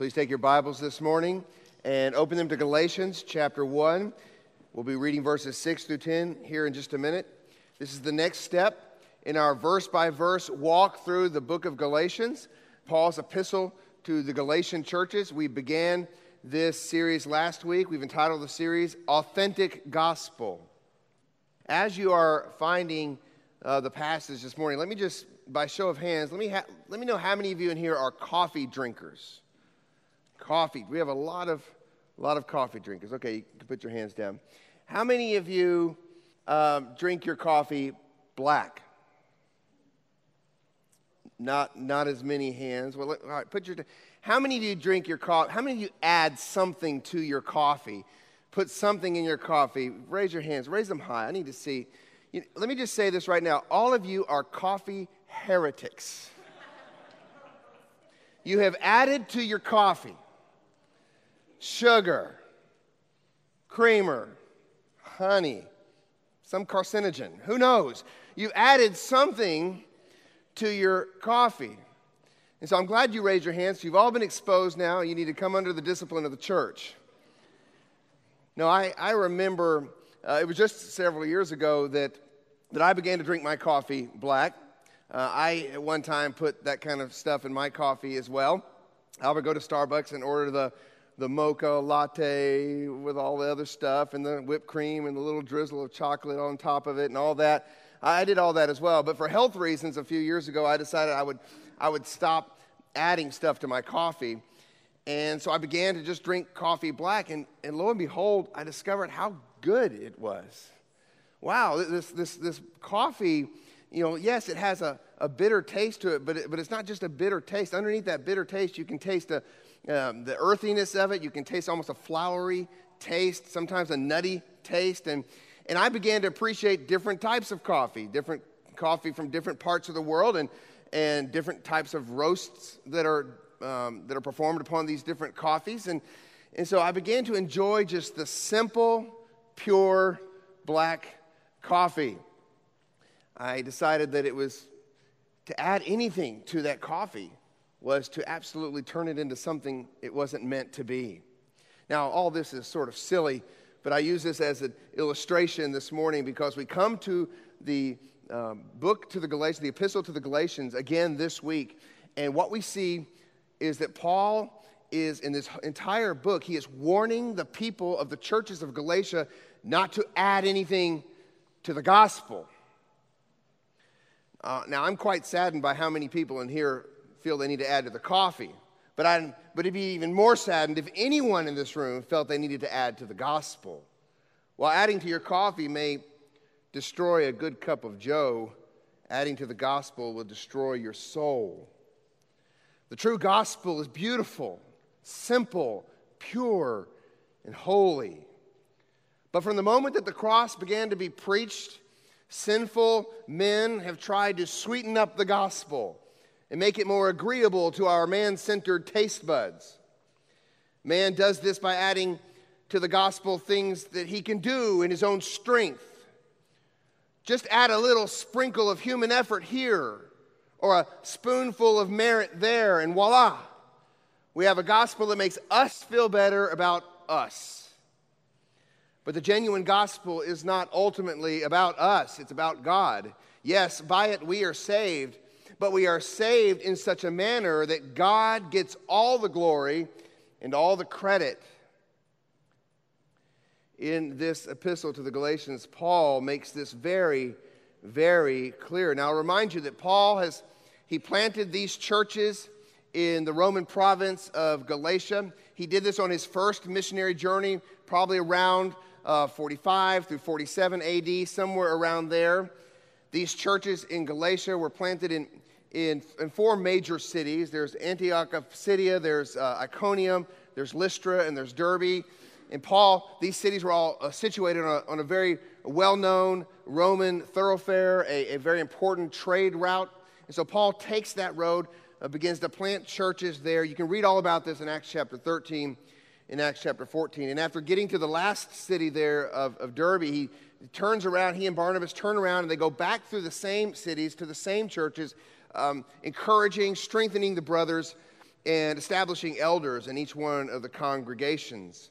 Please take your Bibles this morning and open them to Galatians chapter 1. We'll be reading verses 6 through 10 here in just a minute. This is the next step in our verse by verse walk through the book of Galatians, Paul's epistle to the Galatian churches. We began this series last week. We've entitled the series Authentic Gospel. As you are finding uh, the passage this morning, let me just, by show of hands, let me, ha- let me know how many of you in here are coffee drinkers. Coffee. We have a lot of, a lot of coffee drinkers. Okay, you can put your hands down. How many of you um, drink your coffee black? Not, not as many hands. Well, all right, put your. How many of you drink your coffee? How many of you add something to your coffee? Put something in your coffee. Raise your hands. Raise them high. I need to see. You, let me just say this right now. All of you are coffee heretics. you have added to your coffee sugar, creamer, honey, some carcinogen. Who knows? You added something to your coffee. And so I'm glad you raised your hands. You've all been exposed now. You need to come under the discipline of the church. No, I, I remember uh, it was just several years ago that, that I began to drink my coffee black. Uh, I, at one time, put that kind of stuff in my coffee as well. I would go to Starbucks and order the the mocha latte with all the other stuff and the whipped cream and the little drizzle of chocolate on top of it and all that. I did all that as well. But for health reasons, a few years ago, I decided I would, I would stop adding stuff to my coffee. And so I began to just drink coffee black. And, and lo and behold, I discovered how good it was. Wow, this, this, this coffee, you know, yes, it has a, a bitter taste to it but, it, but it's not just a bitter taste. Underneath that bitter taste, you can taste a, um, the earthiness of it. You can taste almost a flowery taste, sometimes a nutty taste. And, and I began to appreciate different types of coffee, different coffee from different parts of the world, and, and different types of roasts that are, um, that are performed upon these different coffees. And, and so I began to enjoy just the simple, pure black coffee. I decided that it was to add anything to that coffee was to absolutely turn it into something it wasn't meant to be. Now, all this is sort of silly, but I use this as an illustration this morning because we come to the um, book to the Galatians, the epistle to the Galatians again this week, and what we see is that Paul is in this entire book, he is warning the people of the churches of Galatia not to add anything to the gospel. Uh, now, I'm quite saddened by how many people in here feel they need to add to the coffee. But, i but it'd be even more saddened if anyone in this room felt they needed to add to the gospel. While adding to your coffee may destroy a good cup of joe, adding to the gospel will destroy your soul. The true gospel is beautiful, simple, pure, and holy. But from the moment that the cross began to be preached, sinful men have tried to sweeten up the gospel and make it more agreeable to our man centered taste buds. Man does this by adding to the gospel things that he can do in his own strength. Just add a little sprinkle of human effort here or a spoonful of merit there, and voila, we have a gospel that makes us feel better about us. But the genuine gospel is not ultimately about us, it's about God. Yes, by it we are saved, but we are saved in such a manner that God gets all the glory and all the credit. In this epistle to the Galatians, Paul makes this very, very clear. Now, I'll remind you that Paul has he planted these churches in the Roman province of Galatia. He did this on his first missionary journey, probably around uh, 45 through 47 AD, somewhere around there. These churches in Galatia were planted in in, in four major cities. There's Antioch of Pisidia, there's uh, Iconium, there's Lystra, and there's Derbe. And Paul, these cities were all uh, situated on a, on a very well known Roman thoroughfare, a, a, very important trade route. And so Paul takes that road, uh, begins to plant churches there. You can read all about this in Acts chapter 13, in Acts chapter 14. And after getting to the last city there of, of Derbe, he turns around, he and Barnabas turn around, and they go back through the same cities to the same churches um, encouraging, strengthening the brothers. and establishing elders in each one of the congregations.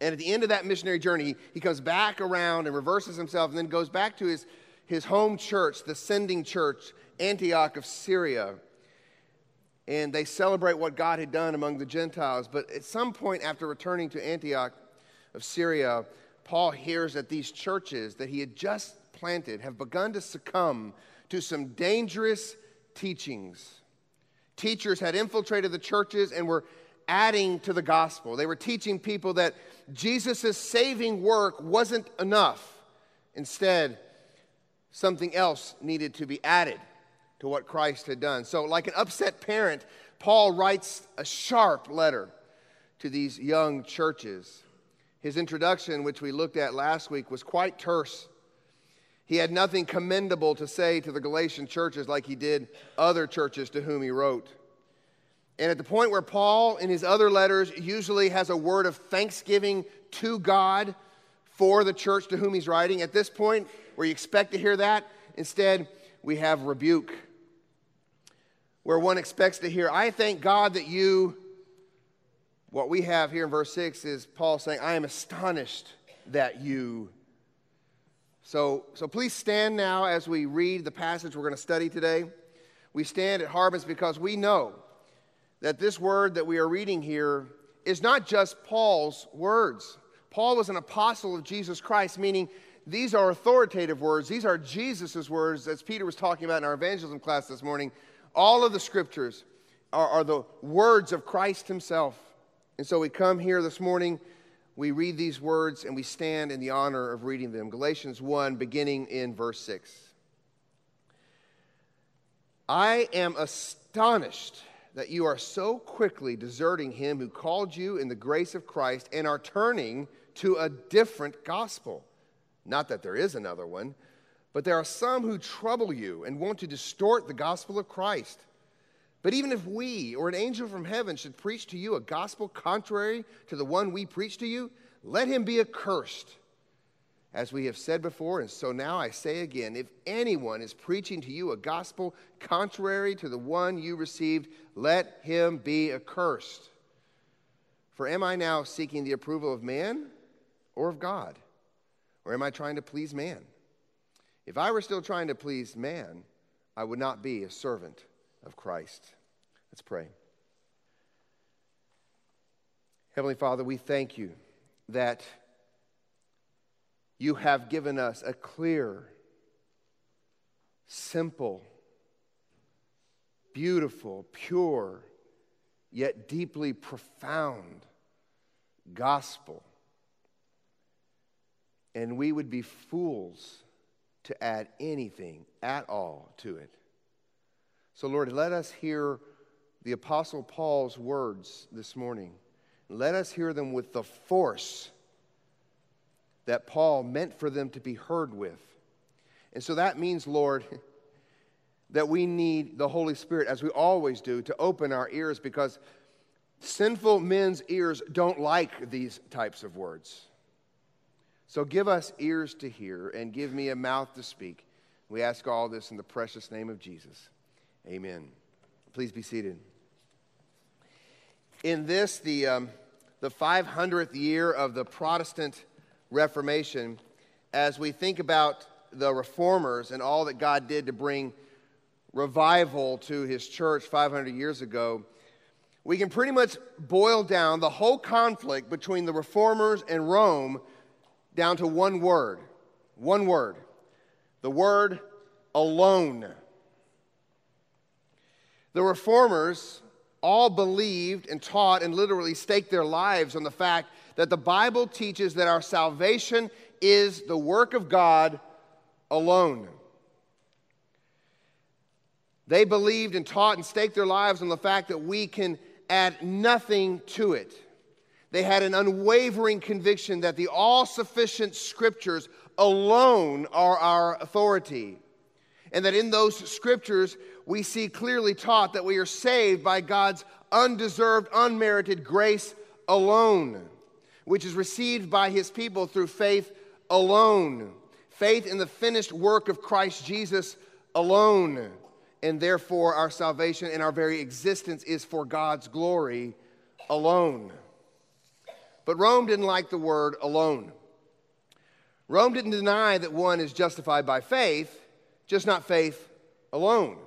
And at the end of that missionary journey, he comes back around and reverses himself and then goes back to his, his home church, the sending church, Antioch of Syria. And they celebrate what God had done among the Gentiles. But at some point after returning to Antioch of Syria, Paul hears that these churches that he had just planted have begun to succumb to some dangerous teachings. Teachers had infiltrated the churches and were adding to the gospel. They were teaching people that Jesus' saving work wasn't enough. Instead, something else needed to be added to what Christ had done. So, like an upset parent, Paul writes a sharp letter to these young churches. His introduction, which we looked at last week, was quite terse. He had nothing commendable to say to the Galatian churches like he did other churches to whom he wrote. And at the point where Paul, in his other letters, usually has a word of thanksgiving to God for the church to whom he's writing, at this point, where you expect to hear that, instead, we have rebuke. Where one expects to hear, I thank God that you what we have here in verse 6 is Paul saying, I am astonished that you. So, so please stand now as we read the passage we're going to study today. We stand at Harbins because we know that this word that we are reading here is not just Paul's words. Paul was an apostle of Jesus Christ, meaning these are authoritative words. These are Jesus' words, as Peter was talking about in our evangelism class this morning. All of the scriptures are, are the words of Christ himself. And so we come here this morning, we read these words, and we stand in the honor of reading them. Galatians 1, beginning in verse 6. I am astonished that you are so quickly deserting him who called you in the grace of Christ and are turning to a different gospel. Not that there is another one, but there are some who trouble you and want to distort the gospel of Christ. But even if we or an angel from heaven should preach to you a gospel contrary to the one we preach to you, let him be accursed. As we have said before, and so now I say again if anyone is preaching to you a gospel contrary to the one you received, let him be accursed. For am I now seeking the approval of man or of God? Or am I trying to please man? If I were still trying to please man, I would not be a servant of Christ. Let's pray. Heavenly Father, we thank you that you have given us a clear, simple, beautiful, pure, yet deeply profound gospel. And we would be fools to add anything at all to it. So, Lord, let us hear the Apostle Paul's words this morning. Let us hear them with the force that Paul meant for them to be heard with. And so that means, Lord, that we need the Holy Spirit, as we always do, to open our ears because sinful men's ears don't like these types of words. So give us ears to hear and give me a mouth to speak. We ask all this in the precious name of Jesus. Amen. Please be seated. In this, the, um, the 500th year of the Protestant Reformation, as we think about the reformers and all that God did to bring revival to his church 500 years ago, we can pretty much boil down the whole conflict between the reformers and Rome down to one word. One word. The word alone. The reformers all believed and taught and literally staked their lives on the fact that the Bible teaches that our salvation is the work of God alone. They believed and taught and staked their lives on the fact that we can add nothing to it. They had an unwavering conviction that the all sufficient scriptures alone are our authority. And that in those scriptures, we see clearly taught that we are saved by God's undeserved, unmerited grace alone, which is received by his people through faith alone. Faith in the finished work of Christ Jesus alone. and therefore our salvation and our very existence is for God's glory alone. But Rome didn't like the word alone. Rome didn't deny that one is justified by faith, just not faith alone.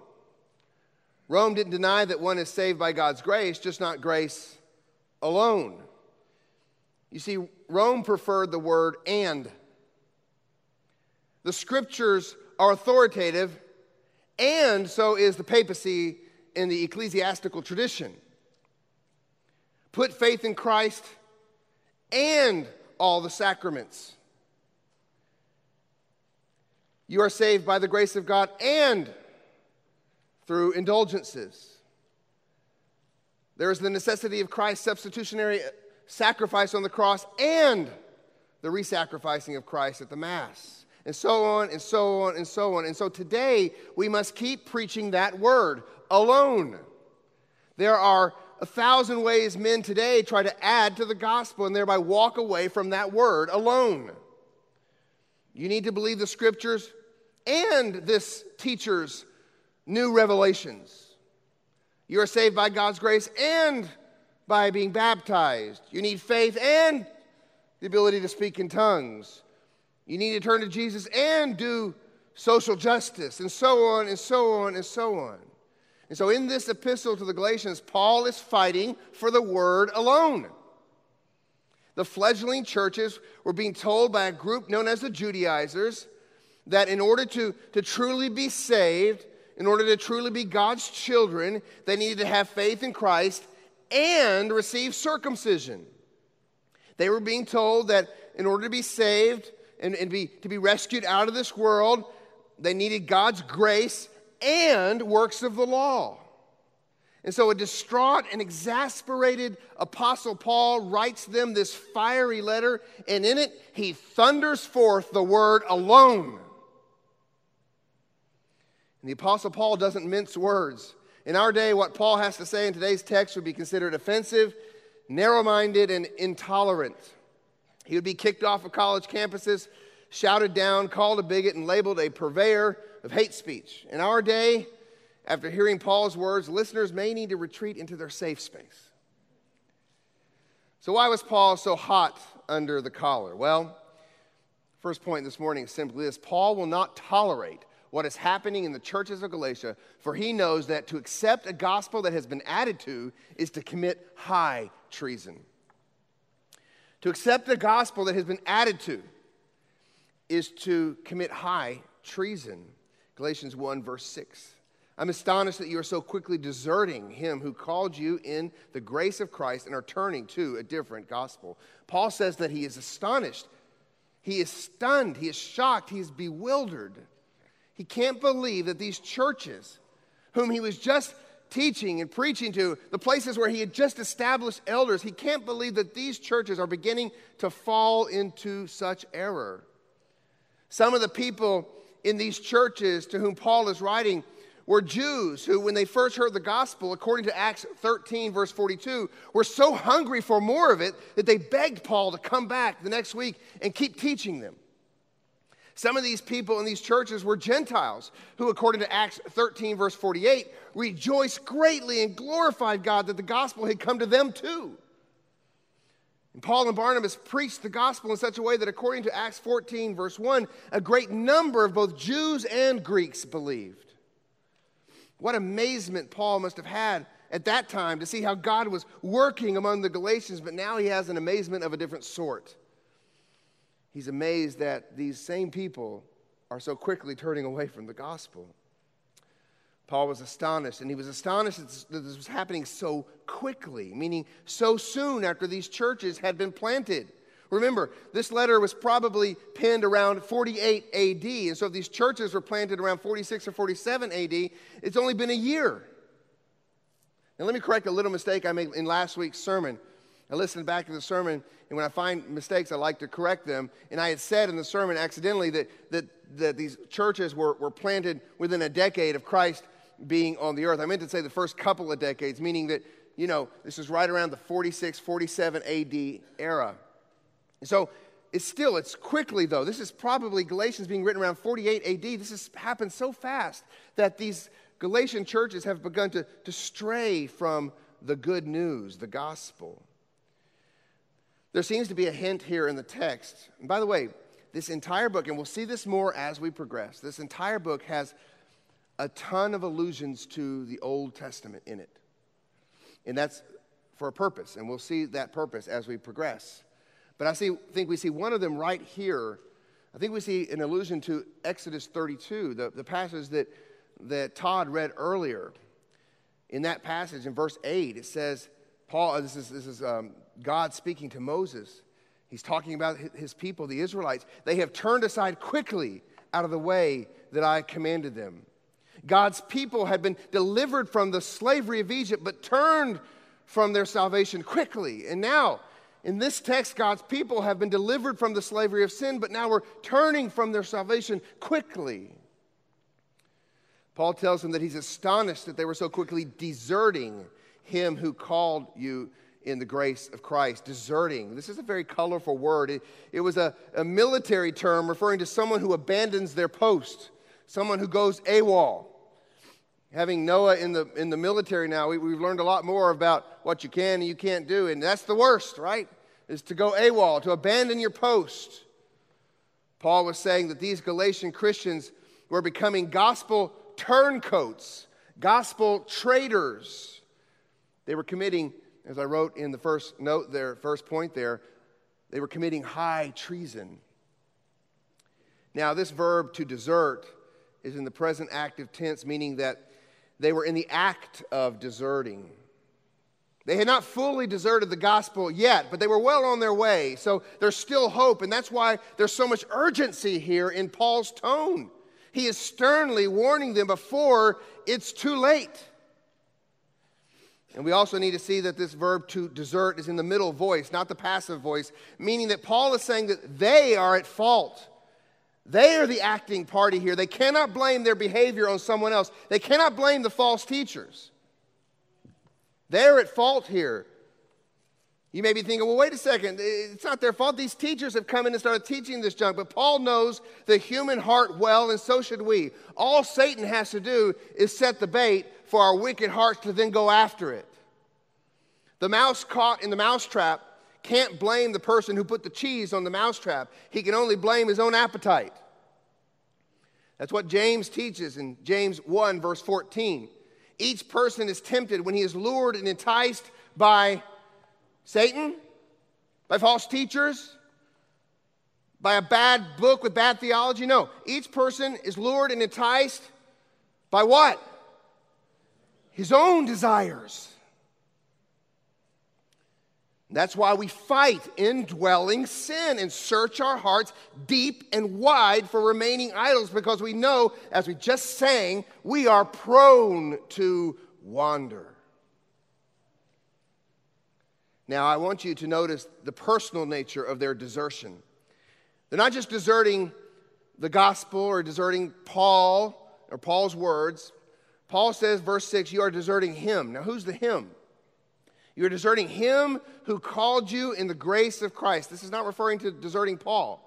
Rome didn't deny that one is saved by God's grace, just not grace alone. You see, Rome preferred the word and. The scriptures are authoritative, and so is the papacy in the ecclesiastical tradition. Put faith in Christ and all the sacraments. You are saved by the grace of God and through indulgences. There is the necessity of Christ's substitutionary sacrifice on the cross and the resacrificing of Christ at the Mass, and so on and so on and so on. And so today we must keep preaching that word alone. There are a thousand ways men today try to add to the gospel and thereby walk away from that word alone. You need to believe the scriptures and this teacher's new revelations. You are saved by God's grace and by being baptized. You need faith and the ability to speak in tongues. You need to turn to Jesus and do social justice, and so on, and so on, and so on. And so, in this epistle to the Galatians, Paul is fighting for the word alone. The fledgling churches were being told by a group known as the Judaizers that in order to, to truly be saved, in order to truly be God's children, they needed to have faith in Christ and receive circumcision. They were being told that in order to be saved and, and be, to be rescued out of this world, they needed God's grace and works of the law. And so, a distraught and exasperated Apostle Paul writes them this fiery letter, and in it, he thunders forth the word alone. And the Apostle Paul doesn't mince words. In our day, what Paul has to say in today's text would be considered offensive, narrow minded, and intolerant. He would be kicked off of college campuses, shouted down, called a bigot, and labeled a purveyor of hate speech. In our day, after hearing Paul's words, listeners may need to retreat into their safe space. So, why was Paul so hot under the collar? Well, first point this morning is simply this Paul will not tolerate what is happening in the churches of Galatia, for he knows that to accept a gospel that has been added to is to commit high treason. To accept a gospel that has been added to is to commit high treason. Galatians 1, verse 6. I'm astonished that you are so quickly deserting him who called you in the grace of Christ and are turning to a different gospel. Paul says that he is astonished. He is stunned. He is shocked. He is bewildered. He can't believe that these churches, whom he was just teaching and preaching to, the places where he had just established elders, he can't believe that these churches are beginning to fall into such error. Some of the people in these churches to whom Paul is writing were Jews who, when they first heard the gospel, according to Acts 13, verse 42, were so hungry for more of it that they begged Paul to come back the next week and keep teaching them. Some of these people in these churches were Gentiles who, according to Acts 13, verse 48, rejoiced greatly and glorified God that the gospel had come to them too. And Paul and Barnabas preached the gospel in such a way that, according to Acts 14, verse 1, a great number of both Jews and Greeks believed. What amazement Paul must have had at that time to see how God was working among the Galatians, but now he has an amazement of a different sort he's amazed that these same people are so quickly turning away from the gospel. Paul was astonished, and he was astonished that this was happening so quickly, meaning so soon after these churches had been planted. Remember, this letter was probably penned around 48 AD, and so if these churches were planted around 46 or 47 AD, it's only been a year. Now, let me correct a little mistake I made in last week's sermon. I listened back to the sermon, and when I find mistakes, I like to correct them. And I had said in the sermon accidentally that, that, that these churches were, were planted within a decade of Christ being on the earth. I meant to say the first couple of decades, meaning that, you know, this is right around the 46, 47 AD era. So it's still, it's quickly though. This is probably Galatians being written around 48 AD. This has happened so fast that these Galatian churches have begun to, to stray from the good news, the gospel. There seems to be a hint here in the text. And by the way, this entire book, and we'll see this more as we progress, this entire book has a ton of allusions to the Old Testament in it. And that's for a purpose, and we'll see that purpose as we progress. But I see, think we see one of them right here. I think we see an allusion to Exodus 32, the, the passage that, that Todd read earlier. In that passage, in verse 8, it says, Paul, this is, this is um, God speaking to Moses. He's talking about his people, the Israelites. They have turned aside quickly out of the way that I commanded them. God's people had been delivered from the slavery of Egypt, but turned from their salvation quickly. And now, in this text, God's people have been delivered from the slavery of sin, but now we're turning from their salvation quickly. Paul tells them that he's astonished that they were so quickly deserting him who called you in the grace of Christ. Deserting. This is a very colorful word. It, it was a, a military term referring to someone who abandons their post, someone who goes AWOL having Noah in the, in the military now, we, have learned a lot more about what you can and you can't do. And that's the worst, right? Is to go AWOL, to abandon your post. Paul was saying that these Galatian Christians were becoming gospel turncoats, gospel traitors. They were committing, as I wrote in the first note there, first point there, they were committing high treason. Now, this verb to desert is in the present active tense, meaning that they were in the act of deserting. They had not fully deserted the gospel yet, but they were well on their way. So there's still hope, and that's why there's so much urgency here in Paul's tone. He is sternly warning them before it's too late. And we also need to see that this verb to desert is in the middle voice, not the passive voice, meaning that Paul is saying that they are at fault. They are the acting party here. They cannot blame their behavior on someone else. They cannot blame the false teachers. They're at fault here. You may be thinking, well, wait a second. It's not their fault. These teachers have come in and started teaching this junk. But Paul knows the human heart well, and so should we. All Satan has to do is set the bait for our wicked hearts to then go after it. The mouse caught in the mousetrap can't blame the person who put the cheese on the mousetrap. He can only blame his own appetite. That's what James teaches in James 1, verse 14. Each person is tempted when he is lured and enticed by Satan, by false teachers, by a bad book with bad theology. No, each person is lured and enticed by what? His own desires. That's why we fight indwelling sin and search our hearts deep and wide for remaining idols because we know, as we just sang, we are prone to wander. Now, I want you to notice the personal nature of their desertion. They're not just deserting the gospel or deserting Paul or Paul's words. Paul says, verse 6, you are deserting him. Now, who's the him? You're deserting him who called you in the grace of Christ. This is not referring to deserting Paul.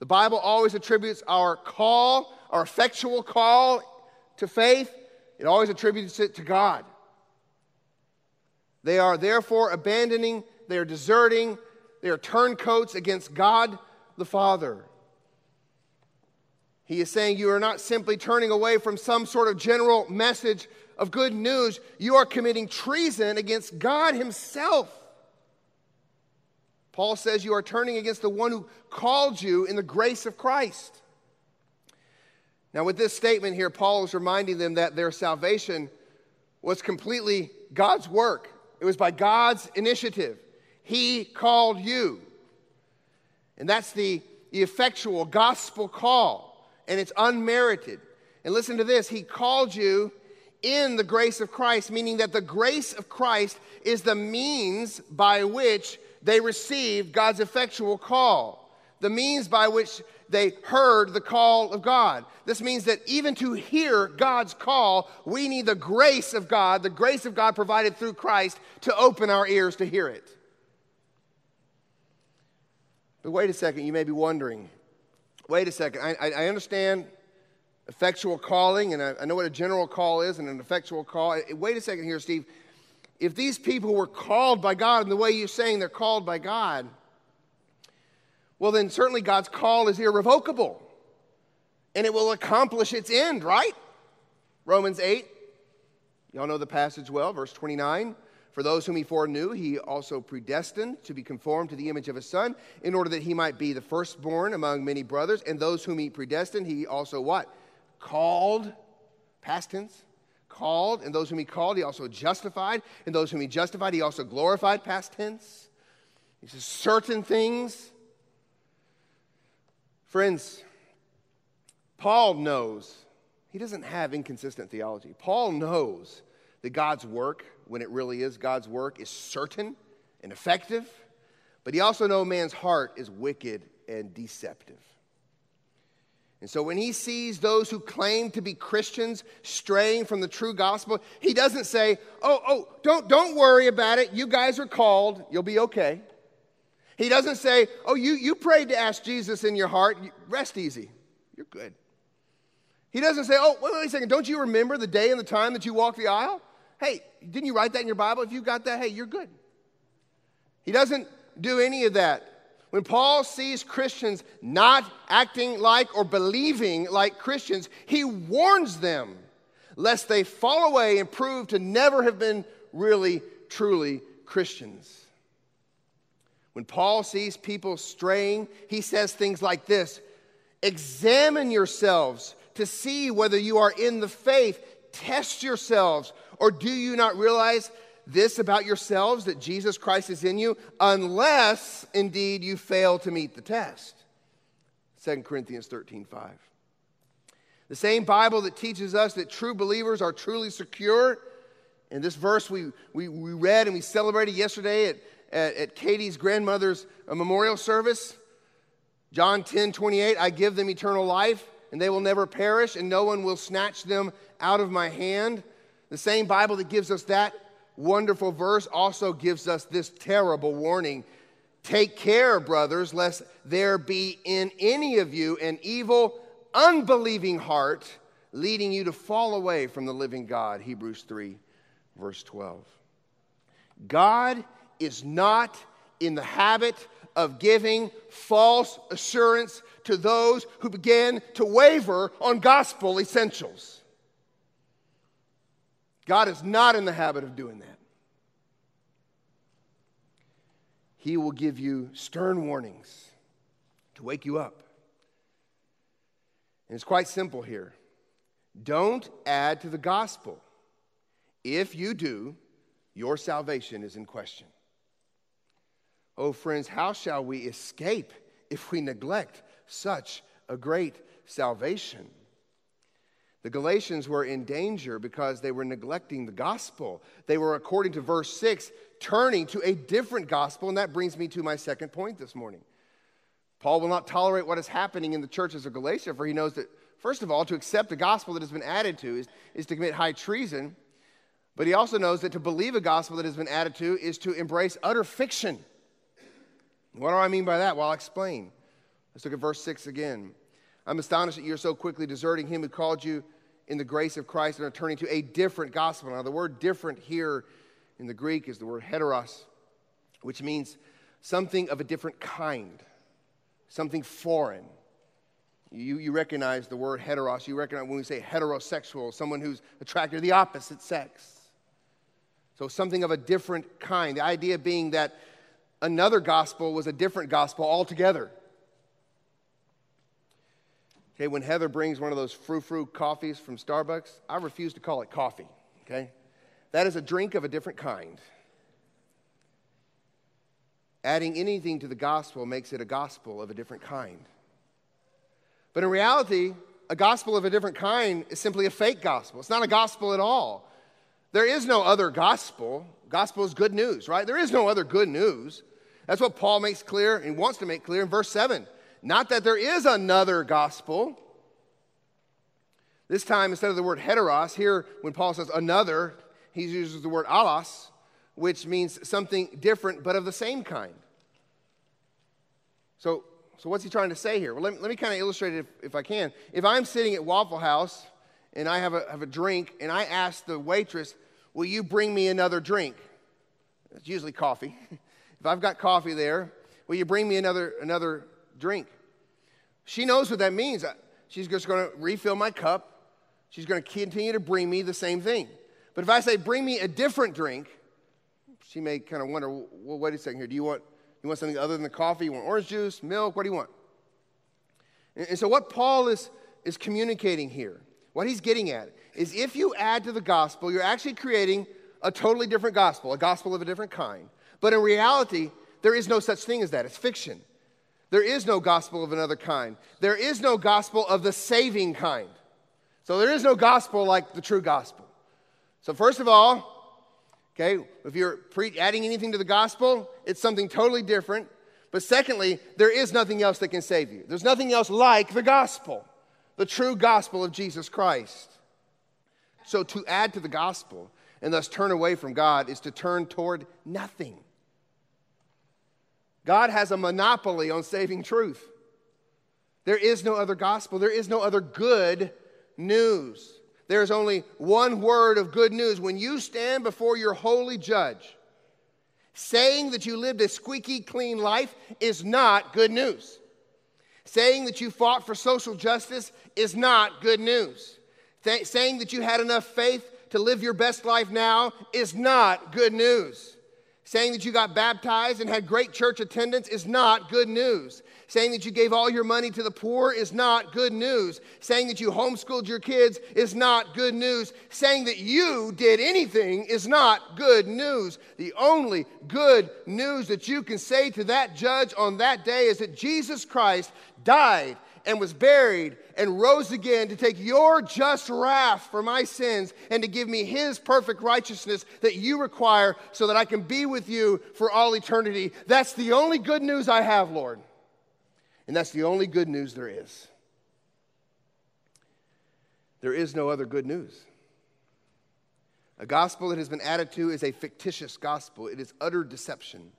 The Bible always attributes our call, our effectual call to faith, it always attributes it to God. They are therefore abandoning, they are deserting, they are turncoats against God the Father. He is saying you are not simply turning away from some sort of general message of good news, you are committing treason against God Himself. Paul says you are turning against the one who called you in the grace of Christ. Now, with this statement here, Paul is reminding them that their salvation was completely God's work, it was by God's initiative. He called you. And that's the, effectual gospel call, and it's unmerited. And listen to this He called you in the grace of Christ, meaning that the grace of Christ is the means by which they received God's effectual call, the means by which they heard the call of God. This means that even to hear God's call, we need the grace of God, the grace of God provided through Christ, to open our ears to hear it. But wait a second, you may be wondering. Wait a second, I, I understand effectual calling, and I, I know what a general call is and an effectual call. Wait a second here, Steve. If these people were called by God in the way you're saying they're called by God, well, then certainly God's call is irrevocable and it will accomplish its end, right? Romans 8. Y'all know the passage well, verse 29. For those whom he foreknew, he also predestined to be conformed to the image of his son, in order that he might be the firstborn among many brothers. And those whom he predestined, he also what? Called, past tense, called. And those whom he called, he also justified. And those whom he justified, he also glorified, past tense. He says certain things. Friends, Paul knows, he doesn't have inconsistent theology. Paul knows that God's work, when it really is God's work, is certain and effective, but he also knows man's heart is wicked and deceptive. And so when he sees those who claim to be Christians straying from the true gospel, he doesn't say, "Oh, oh, don't don't worry about it. You guys are called. You'll be okay." He doesn't say, "Oh, you you prayed to ask Jesus in your heart. Rest easy. You're good." He doesn't say, oh, wait, wait a second, don't you remember the day and the time that you walked the aisle? Hey, didn't you write that in your Bible? If you got that, hey, you're good. He doesn't do any of that. When Paul sees Christians not acting like or believing like Christians, he warns them lest they fall away and prove to never have been really, truly Christians. When Paul sees people straying, he says things like this Examine yourselves to see whether you are in the faith. Test yourselves. Or do you not realize this about yourselves that Jesus Christ is in you, unless indeed you fail to meet the test? 2 Corinthians 13 5. The same Bible that teaches us that true believers are truly secure. In this verse we, we, we read and we celebrated yesterday at, at, at Katie's grandmother's uh, memorial service. John 10 28, I give them eternal life and they will never perish, and no one will snatch them out of my hand. The same Bible that gives us that wonderful verse also gives us this terrible warning Take care, brothers, lest there be in any of you an evil, unbelieving heart leading you to fall away from the living God. Hebrews 3, verse 12. God is not in the habit of giving false assurance to those who begin to waver on gospel essentials. God is not in the habit of doing that. He will give you stern warnings to wake you up. And it's quite simple here. Don't add to the gospel. If you do, your salvation is in question. Oh, friends, how shall we escape if we neglect such a great salvation? The Galatians were in danger because they were neglecting the gospel. They were, according to verse 6, turning to a different gospel, and that brings me to my second point this morning. Paul will not tolerate what is happening in the churches of Galatia, for he knows that, first of all, to accept a gospel that has been added to is, is to commit high treason. But he also knows that to believe a gospel that has been added to is to embrace utter fiction. What do I mean by that? Well, I'll explain. Let's look at verse 6 again. I'm astonished that you're so quickly deserting him who called you in the grace of Christ and are turning to a different gospel. Now, the word different here in the Greek is the word heteros, which means something of a different kind, something foreign. You, you recognize the word heteros. You recognize when we say heterosexual, someone who's attracted to the opposite sex. So, something of a different kind. The idea being that another gospel was a different gospel altogether. Okay, when Heather brings one of those frou frou coffees from Starbucks, I refuse to call it coffee, okay? That is a drink of a different kind. Adding anything to the gospel makes it a gospel of a different kind. But in reality, a gospel of a different kind is simply a fake gospel. It's not a gospel at all. There is no other gospel. Gospel is good news, right? There is no other good news. That's what Paul makes clear and wants to make clear in verse 7. Not that there is another gospel. This time, instead of the word heteros, here when Paul says another, he uses the word allos, which means something different but of the same kind. So, so what's he trying to say here? Well, let me, let me kind of illustrate it if, if I can. If I'm sitting at Waffle House and I have a, have a drink and I ask the waitress, Will you bring me another drink? It's usually coffee. if I've got coffee there, will you bring me another, another drink? She knows what that means. She's just going to refill my cup. She's going to continue to bring me the same thing. But if I say, bring me a different drink, she may kind of wonder, well, wait a second here. Do you want, you want something other than the coffee? You want orange juice, milk? What do you want? And, and so, what Paul is, is communicating here, what he's getting at, is if you add to the gospel, you're actually creating a totally different gospel, a gospel of a different kind. But in reality, there is no such thing as that. It's fiction. There is no gospel of another kind. There is no gospel of the saving kind. So there is no gospel like the true gospel. So, first of all, okay, if you're pre- adding anything to the gospel, it's something totally different. But secondly, there is nothing else that can save you. There's nothing else like the gospel, the true gospel of Jesus Christ. So, to add to the gospel and thus turn away from God is to turn toward nothing. God has a monopoly on saving truth. There is no other gospel, there is no other good news. There is only one word of good news. When you stand before your holy judge, saying that you lived a squeaky clean life is not good news. Saying that you fought for social justice is not good news. Th- saying that you had enough faith to live your best life now is not good news. Saying that you got baptized and had great church attendance is not good news. Saying that you gave all your money to the poor is not good news. Saying that you homeschooled your kids is not good news. Saying that you did anything is not good news. The only good news that you can say to that judge on that day is that Jesus Christ died and was buried and rose again to take your just wrath for my sins and to give me his perfect righteousness that you require so that I can be with you for all eternity. That's the only good news I have, Lord. And that's the only good news there is. There is no other good news. A gospel that has been added to is a fictitious gospel, it is utter deception.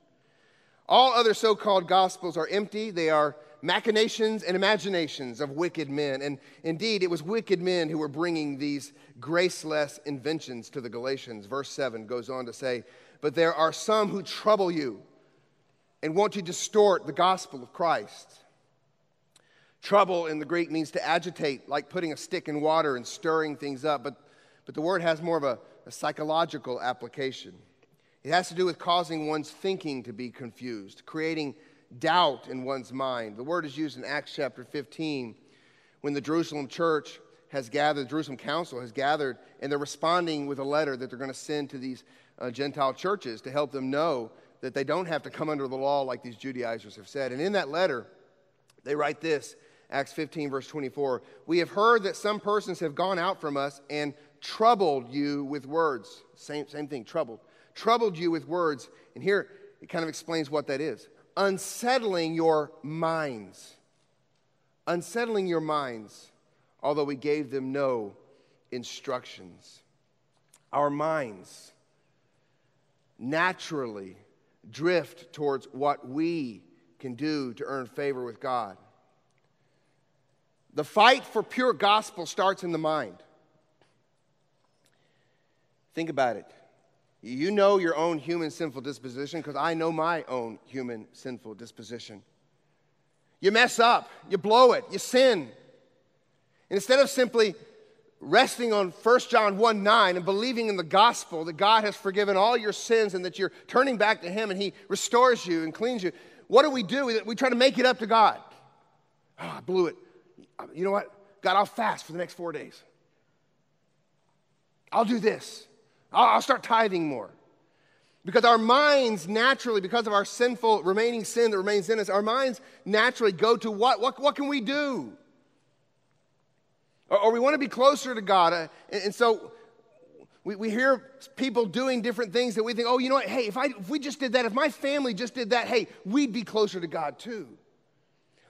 All other so called gospels are empty, they are machinations and imaginations of wicked men. And indeed, it was wicked men who were bringing these graceless inventions to the Galatians. Verse 7 goes on to say, But there are some who trouble you and want to distort the gospel of Christ. Trouble in the Greek means to agitate, like putting a stick in water and stirring things up, but, but the word has more of a, a psychological application. It has to do with causing one's thinking to be confused, creating doubt in one's mind. The word is used in Acts chapter 15 when the Jerusalem church has gathered, the Jerusalem council has gathered, and they're responding with a letter that they're going to send to these uh, Gentile churches to help them know that they don't have to come under the law like these Judaizers have said. And in that letter, they write this Acts 15, verse 24. We have heard that some persons have gone out from us and troubled you with words. Same, same thing, troubled. Troubled you with words. And here it kind of explains what that is unsettling your minds. Unsettling your minds, although we gave them no instructions. Our minds naturally drift towards what we can do to earn favor with God. The fight for pure gospel starts in the mind. Think about it. You know your own human sinful disposition because I know my own human sinful disposition. You mess up, you blow it, you sin. And instead of simply resting on 1 John 1 9 and believing in the gospel that God has forgiven all your sins and that you're turning back to Him and He restores you and cleans you, what do we do? We try to make it up to God. Oh, I blew it you know what? God, I'll fast for the next four days. I'll do this. I'll, start tithing more. Because our minds naturally, because of our sinful remaining sin that remains in us, our minds naturally go to what? What, what can we do? Or, or we want to be closer to God. Uh, and, and, so we, we hear people doing different things that we think, oh, you know what? Hey, if, I, if we just did that, if my family just did that, hey, we'd be closer to God too.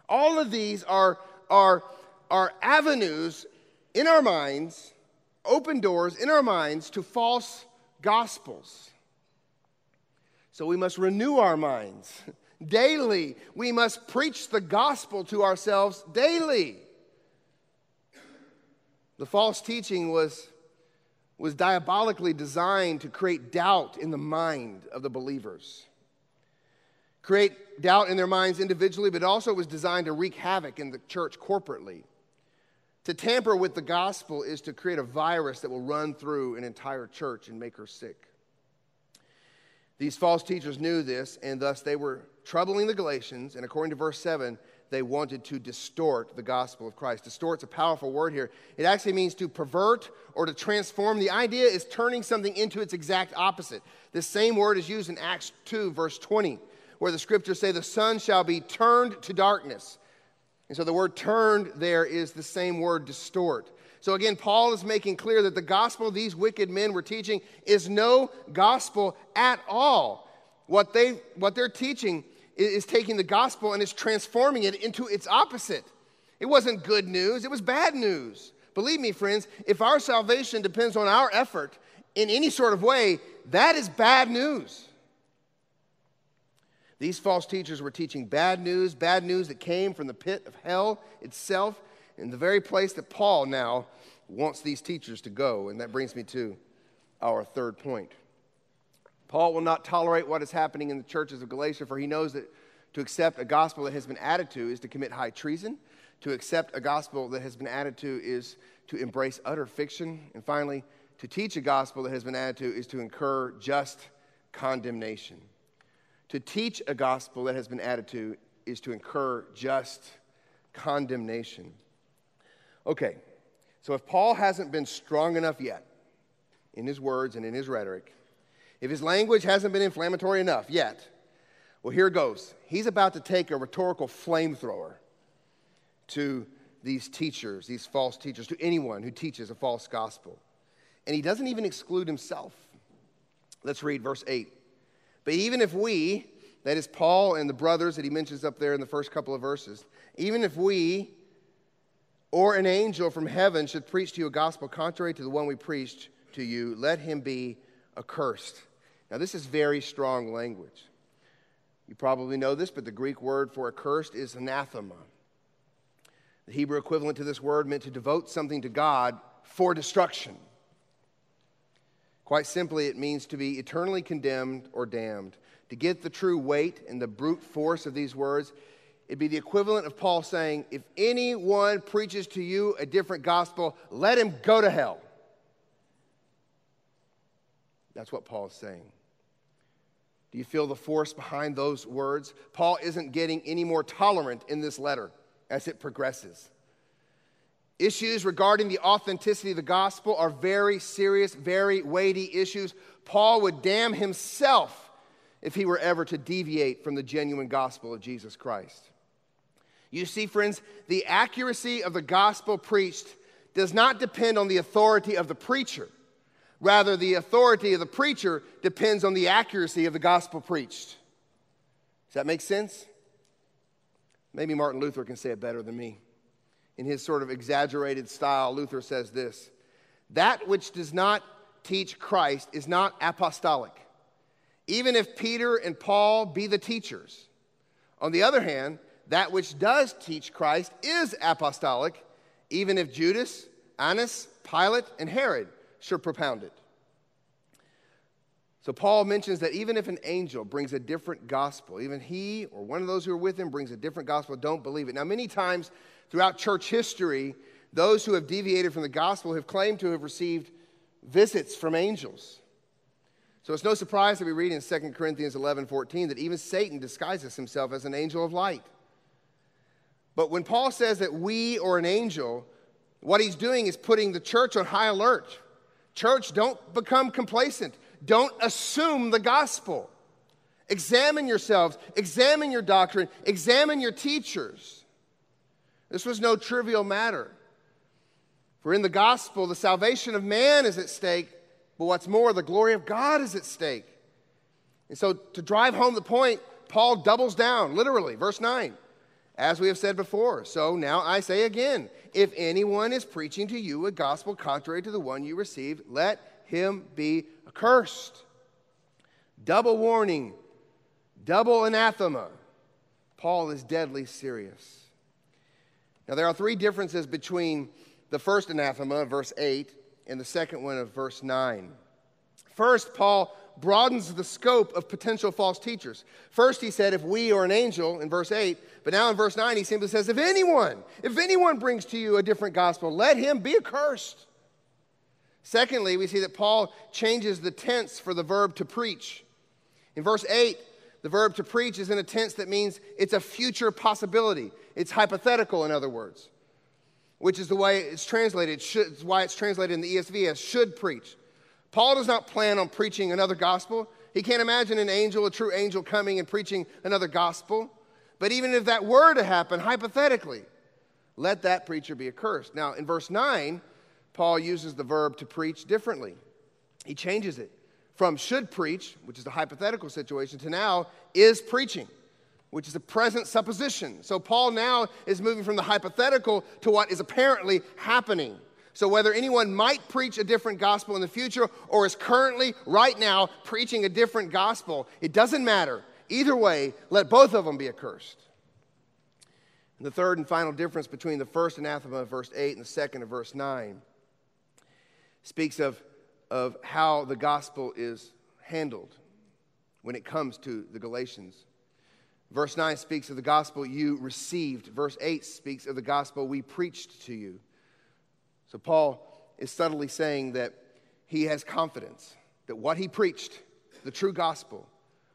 All of these are, are are avenues in our minds, open doors in our minds to false gospels. So we must renew our minds Daily, we must preach the gospel to ourselves daily. The false teaching was, was diabolically designed to create doubt in the mind of the believers. Create doubt in their minds individually, but also was designed to wreak havoc in the church corporately. To tamper with the gospel is to create a virus that will run through an entire church and make her sick. These false teachers knew this, and thus they were troubling the Galatians, and according to verse 7, they wanted to distort the gospel of Christ. Distort's a powerful word here. It actually means to pervert or to transform. The idea is turning something into its exact opposite. This same word is used in Acts 2, verse 20, where the scriptures say, The sun shall be turned to darkness. And so the word turned there is the same word distort. So again, Paul is making clear that the gospel these wicked men were teaching is no gospel at all. What, they, what they're teaching is taking the gospel and is transforming it into its opposite. It wasn't good news, it was bad news. Believe me, friends, if our salvation depends on our effort in any sort of way, that is bad news. These false teachers were teaching bad news, bad news that came from the pit of hell itself, in the very place that Paul now wants these teachers to go. And that brings me to our third point. Paul will not tolerate what is happening in the churches of Galatia, for he knows that to accept a gospel that has been added to is to commit high treason. To accept a gospel that has been added to is to embrace utter fiction. And finally, to teach a gospel that has been added to is to incur just condemnation. To teach a gospel that has been added to is to incur just condemnation. Okay, so if Paul hasn't been strong enough yet in his words and in his rhetoric, if his language hasn't been inflammatory enough yet, well, here goes. He's about to take a rhetorical flamethrower to these teachers, these false teachers, to anyone who teaches a false gospel. And he doesn't even exclude himself. Let's read verse 8. But even if we, that is Paul and the brothers that he mentions up there in the first couple of verses, even if we or an angel from heaven should preach to you a gospel contrary to the one we preached to you, let him be accursed. Now, this is very strong language. You probably know this, but the Greek word for accursed is anathema. The Hebrew equivalent to this word meant to devote something to God for destruction. Quite simply, it means to be eternally condemned or damned. To get the true weight and the brute force of these words, it'd be the equivalent of Paul saying, If anyone preaches to you a different gospel, let him go to hell. That's what Paul is saying. Do you feel the force behind those words? Paul isn't getting any more tolerant in this letter as it progresses. Issues regarding the authenticity of the gospel are very serious, very weighty issues. Paul would damn himself if he were ever to deviate from the genuine gospel of Jesus Christ. You see, friends, the accuracy of the gospel preached does not depend on the authority of the preacher. Rather, the authority of the preacher depends on the accuracy of the gospel preached. Does that make sense? Maybe Martin Luther can say it better than me. In his sort of exaggerated style, Luther says this That which does not teach Christ is not apostolic, even if Peter and Paul be the teachers. On the other hand, that which does teach Christ is apostolic, even if Judas, Annas, Pilate, and Herod should propound it. So Paul mentions that even if an angel brings a different gospel, even he or one of those who are with him brings a different gospel, don't believe it. Now, many times throughout church history, those who have deviated from the gospel have claimed to have received visits from angels. So it's no surprise that we read in 2 Corinthians 11 14 that even Satan disguises himself as an angel of light. But when Paul says that we or an angel, what he's doing is putting the church on high alert. Church, don't become complacent. Don't assume the gospel. Examine yourselves, examine your doctrine, examine your teachers. This was no trivial matter. For in the gospel, the salvation of man is at stake, but what's more, the glory of God is at stake. And so, to drive home the point, Paul doubles down, literally, verse 9. As we have said before, so now I say again if anyone is preaching to you a gospel contrary to the one you received, let him be accursed. Double warning, double anathema. Paul is deadly serious. Now, there are three differences between the first anathema, verse 8, and the second one of verse 9. First, Paul broadens the scope of potential false teachers. First, he said, if we or an angel in verse 8, but now in verse 9, he simply says, if anyone, if anyone brings to you a different gospel, let him be accursed. Secondly, we see that Paul changes the tense for the verb to preach. In verse 8, the verb to preach is in a tense that means it's a future possibility. It's hypothetical, in other words, which is the way it's translated. Should, it's why it's translated in the ESV as should preach. Paul does not plan on preaching another gospel. He can't imagine an angel, a true angel, coming and preaching another gospel. But even if that were to happen, hypothetically, let that preacher be accursed. Now, in verse 9, Paul uses the verb to preach differently. He changes it from should preach, which is a hypothetical situation, to now is preaching, which is a present supposition. So Paul now is moving from the hypothetical to what is apparently happening. So whether anyone might preach a different gospel in the future or is currently, right now, preaching a different gospel, it doesn't matter. Either way, let both of them be accursed. And the third and final difference between the first anathema of verse 8 and the second of verse 9 speaks of, of how the gospel is handled when it comes to the Galatians. Verse 9 speaks of the gospel you received. Verse 8 speaks of the gospel we preached to you. So Paul is subtly saying that he has confidence that what he preached, the true gospel,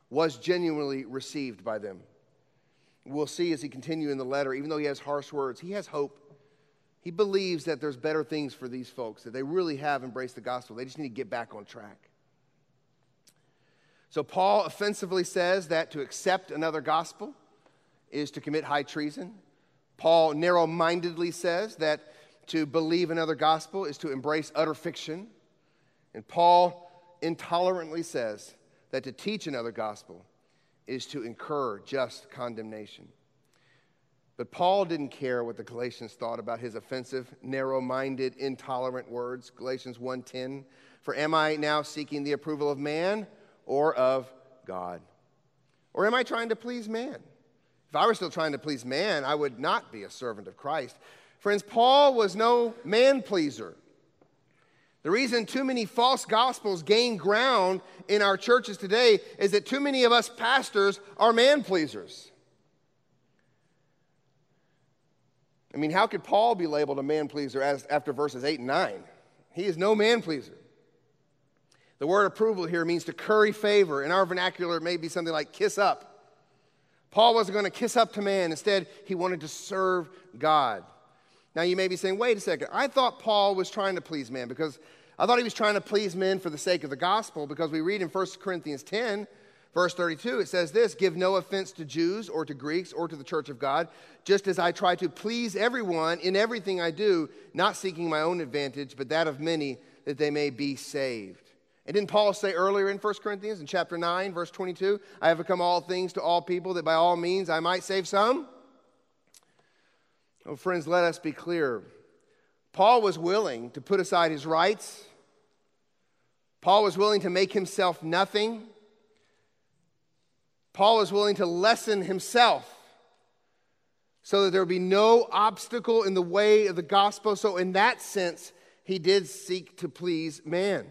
was genuinely received by them. We'll see as he continues in the letter, even though he has harsh words, he has hope he believes that there's better things for these folks, that they really have embraced the gospel. They just need to get back on track. So, Paul offensively says that to accept another gospel is to commit high treason. Paul narrow mindedly says that to believe another gospel is to embrace utter fiction. And Paul intolerantly says that to teach another gospel is to incur just condemnation. But Paul didn't care what the Galatians thought about his offensive, narrow-minded, intolerant words. Galatians 1:10, "For am I now seeking the approval of man or of God? Or am I trying to please man? If I were still trying to please man, I would not be a servant of Christ." Friends, Paul was no man pleaser. The reason too many false gospels gain ground in our churches today is that too many of us pastors are man pleasers. I mean, how could Paul be labeled a man pleaser as, after verses 8 and 9? He is no man pleaser. The word approval here means to curry favor. In our vernacular, it may be something like kiss up. Paul wasn't going to kiss up to man. Instead, he wanted to serve God. Now, you may be saying, wait a second. I thought Paul was trying to please man because I thought he was trying to please men for the sake of the gospel because we read in 1 Corinthians 10 Verse 32, it says this Give no offense to Jews or to Greeks or to the church of God, just as I try to please everyone in everything I do, not seeking my own advantage, but that of many, that they may be saved. And didn't Paul say earlier in 1 Corinthians, in chapter 9, verse 22, I have become all things to all people, that by all means I might save some? Oh, friends, let us be clear. Paul was willing to put aside his rights. Paul was willing to make himself nothing Paul is willing to lessen himself so that there would be no obstacle in the way of the gospel. So, in that sense, he did seek to please man.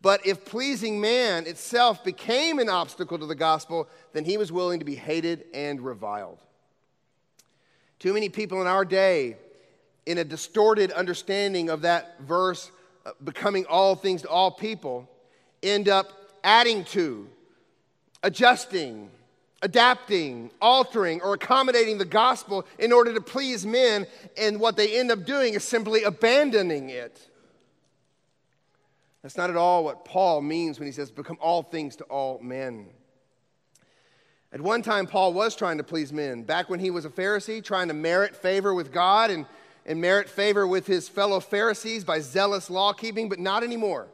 But if pleasing man itself became an obstacle to the gospel, then he was willing to be hated and reviled. Too many people in our day, in a distorted understanding of that verse, uh, becoming all things to all people, end up adding to adjusting, adapting, altering, or accommodating the gospel in order to please men, and what they end up doing is simply abandoning it. That's not at all what Paul means when he says, become all things to all men. At one time, Paul was trying to please men. Back when he was a Pharisee, trying to merit favor with God and, and merit favor with his fellow Pharisees by zealous law keeping, but not anymore.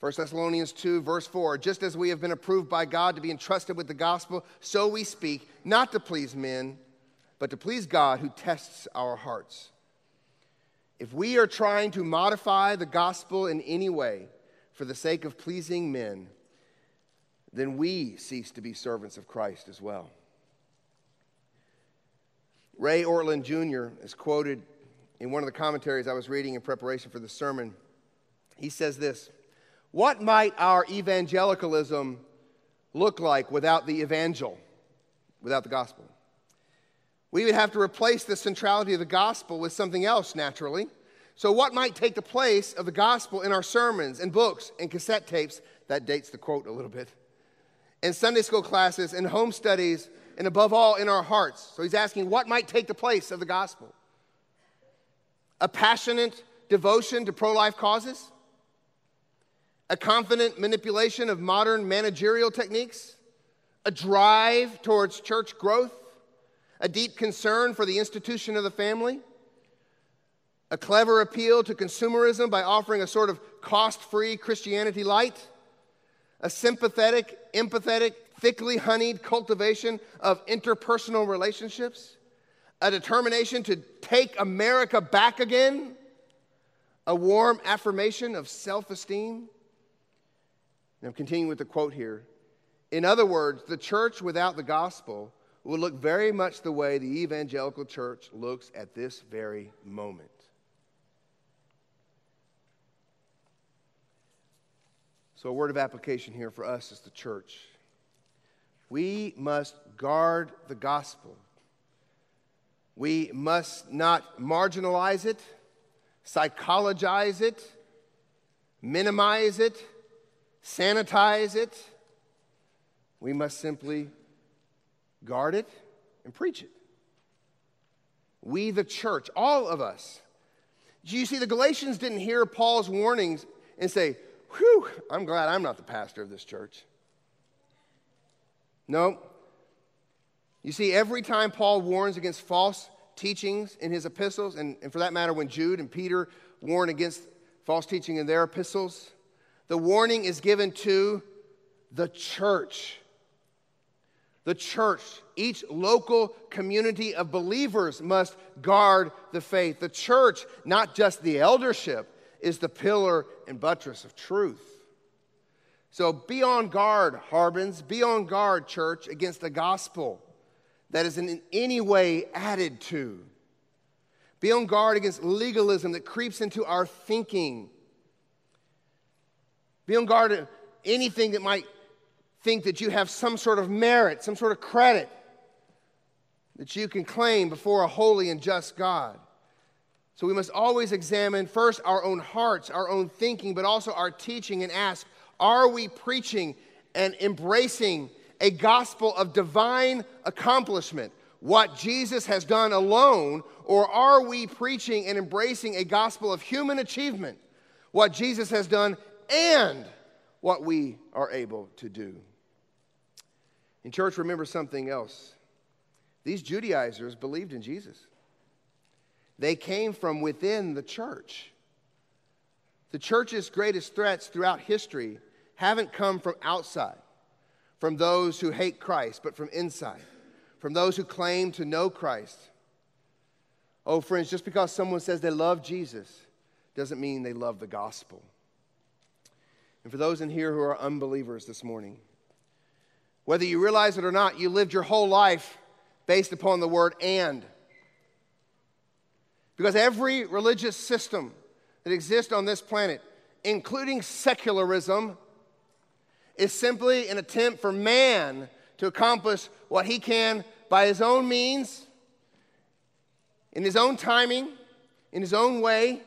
1 Thessalonians 2, verse 4 Just as we have been approved by God to be entrusted with the gospel, so we speak, not to please men, but to please God who tests our hearts. If we are trying to modify the gospel in any way for the sake of pleasing men, then we cease to be servants of Christ as well. Ray Ortlund Jr. is quoted in one of the commentaries I was reading in preparation for the sermon. He says this What might our evangelicalism look like without the evangel, without the gospel? We would have to replace the centrality of the gospel with something else naturally. So, what might take the place of the gospel in our sermons and books and cassette tapes? That dates the quote a little bit. In Sunday school classes and home studies, and above all, in our hearts. So, he's asking, what might take the place of the gospel? A passionate devotion to pro life causes? A confident manipulation of modern managerial techniques? A drive towards church growth? A deep concern for the institution of the family? a clever appeal to consumerism by offering a sort of cost free Christianity light, a sympathetic, empathetic, thickly honeyed cultivation of interpersonal relationships, a determination to take America back again, a warm affirmation of self esteem. I'm continuing with the quote here. In other words, the church without the gospel will look very much the way the evangelical church looks at this very moment. So, a word of application here for us as the church. We must guard the gospel. We must not marginalize it, psychologize it, minimize it, sanitize it. We must simply guard it and preach it. We, the church, all of us. You see, the Galatians didn't hear Paul's warnings and say, whew, I'm glad I'm not the pastor of this church. No. You see, every time Paul warns against false teachings in his epistles, and, and for that matter, when Jude and Peter warn against false teaching in their epistles, the warning is given to the church. The church, each local community of believers must guard the faith. The church, not just the eldership, is the pillar and buttress of truth. So be on guard, Harbins. Be on guard, church, against the gospel that is in any way added to. Be on guard against legalism that creeps into our thinking. Be on guard against anything that might think that you have some sort of merit, some sort of credit that you can claim before a holy and just God. So we must always examine first our own hearts, our own thinking, but also our teaching and ask are we preaching and embracing a gospel of divine accomplishment, what Jesus has done alone, or are we preaching and embracing a gospel of human achievement, what Jesus has done and what we are able to do? In church, remember something else. These Judaizers believed in Jesus. They came from within the church. The church's greatest threats throughout history haven't come from outside, from those who hate Christ, but from inside, from those who claim to know Christ. Oh, friends, just because someone says they love Jesus doesn't mean they love the gospel. And for those in here who are unbelievers this morning, whether you realize it or not, you lived your whole life based upon the word and. Because every religious system that exists on this planet, including secularism, is simply an attempt for man to accomplish what he can by his own means, in his own timing, in his own way.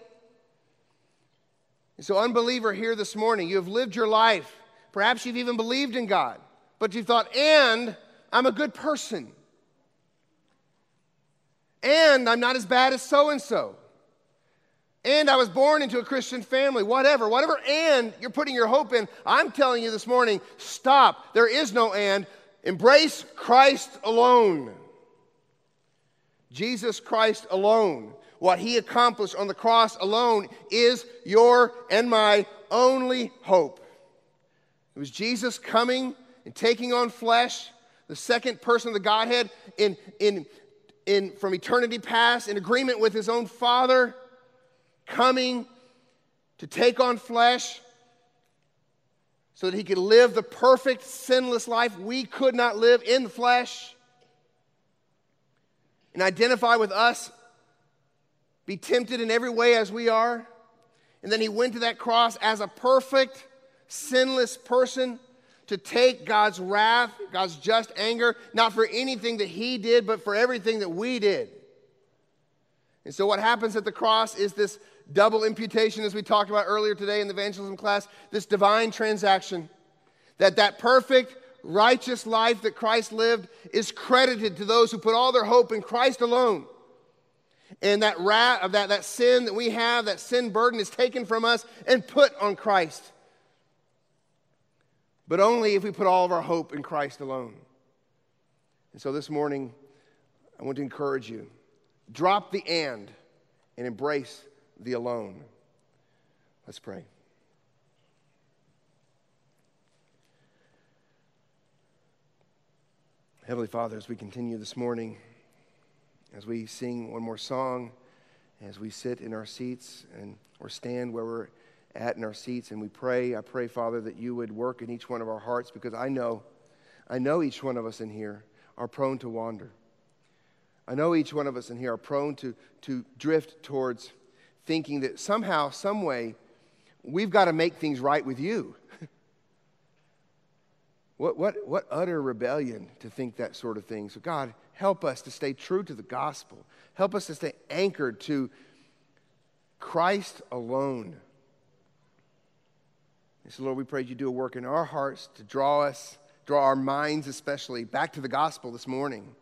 And so, unbeliever here this morning, you have lived your life. Perhaps you've even believed in God, but you've thought, and I'm a good person and I'm not as bad as so and so. And I was born into a Christian family, whatever, whatever and you're putting your hope in. I'm telling you this morning stop. There is no and. Embrace Christ alone. Jesus Christ alone. What he accomplished on the cross alone is your and my only hope. It was Jesus coming and taking on flesh, the second person of the Godhead, in, in in, from eternity past in agreement with his own Father, coming to take on flesh so that he could live the perfect, sinless life we could not live in the flesh. and identify with us, be tempted in every way as we are. And then he went to that cross as a perfect, sinless person to take God's wrath, God's just anger, not for anything that he did, but for everything that we did. And so, what happens at the cross is this double imputation, as we talked about earlier today in the evangelism class, this divine transaction. That that perfect, righteous life that Christ lived is credited to those who put all their hope in Christ alone. And that wrath, that, that sin that we have, that sin burden is taken from us and put on Christ. But only if we put all of our hope in Christ alone. And so this morning, I want to encourage you drop the and and embrace the alone. Let's pray. Heavenly Father, as we continue this morning, as we sing one more song, as we sit in our seats and or stand where we're at in our seats and we pray, I pray, Father, that you would work in each one of our hearts because I know, I know each one of us in here are prone to wander. I know each one of us in here are prone to, to drift towards thinking that somehow, some way, we've got to make things right with you. What, what, what utter rebellion to think that sort of thing. So, God, help us to stay true to the gospel. Help us to stay anchored to Christ alone. And so, Lord, we pray you do a work in our hearts to draw us, draw our minds especially back to the gospel this morning.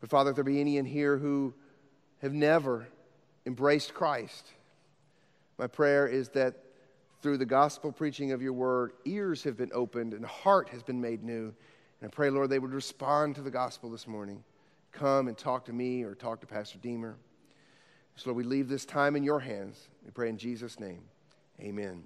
But, Father, if there be any in here who have never embraced Christ, my prayer is that through the gospel preaching of your word, ears have been opened and heart has been made new. And I pray, Lord, they would respond to the gospel this morning. Come and talk to me or talk to Pastor Deemer. So, Lord, we leave this time in your hands. We pray in Jesus' name. Amen.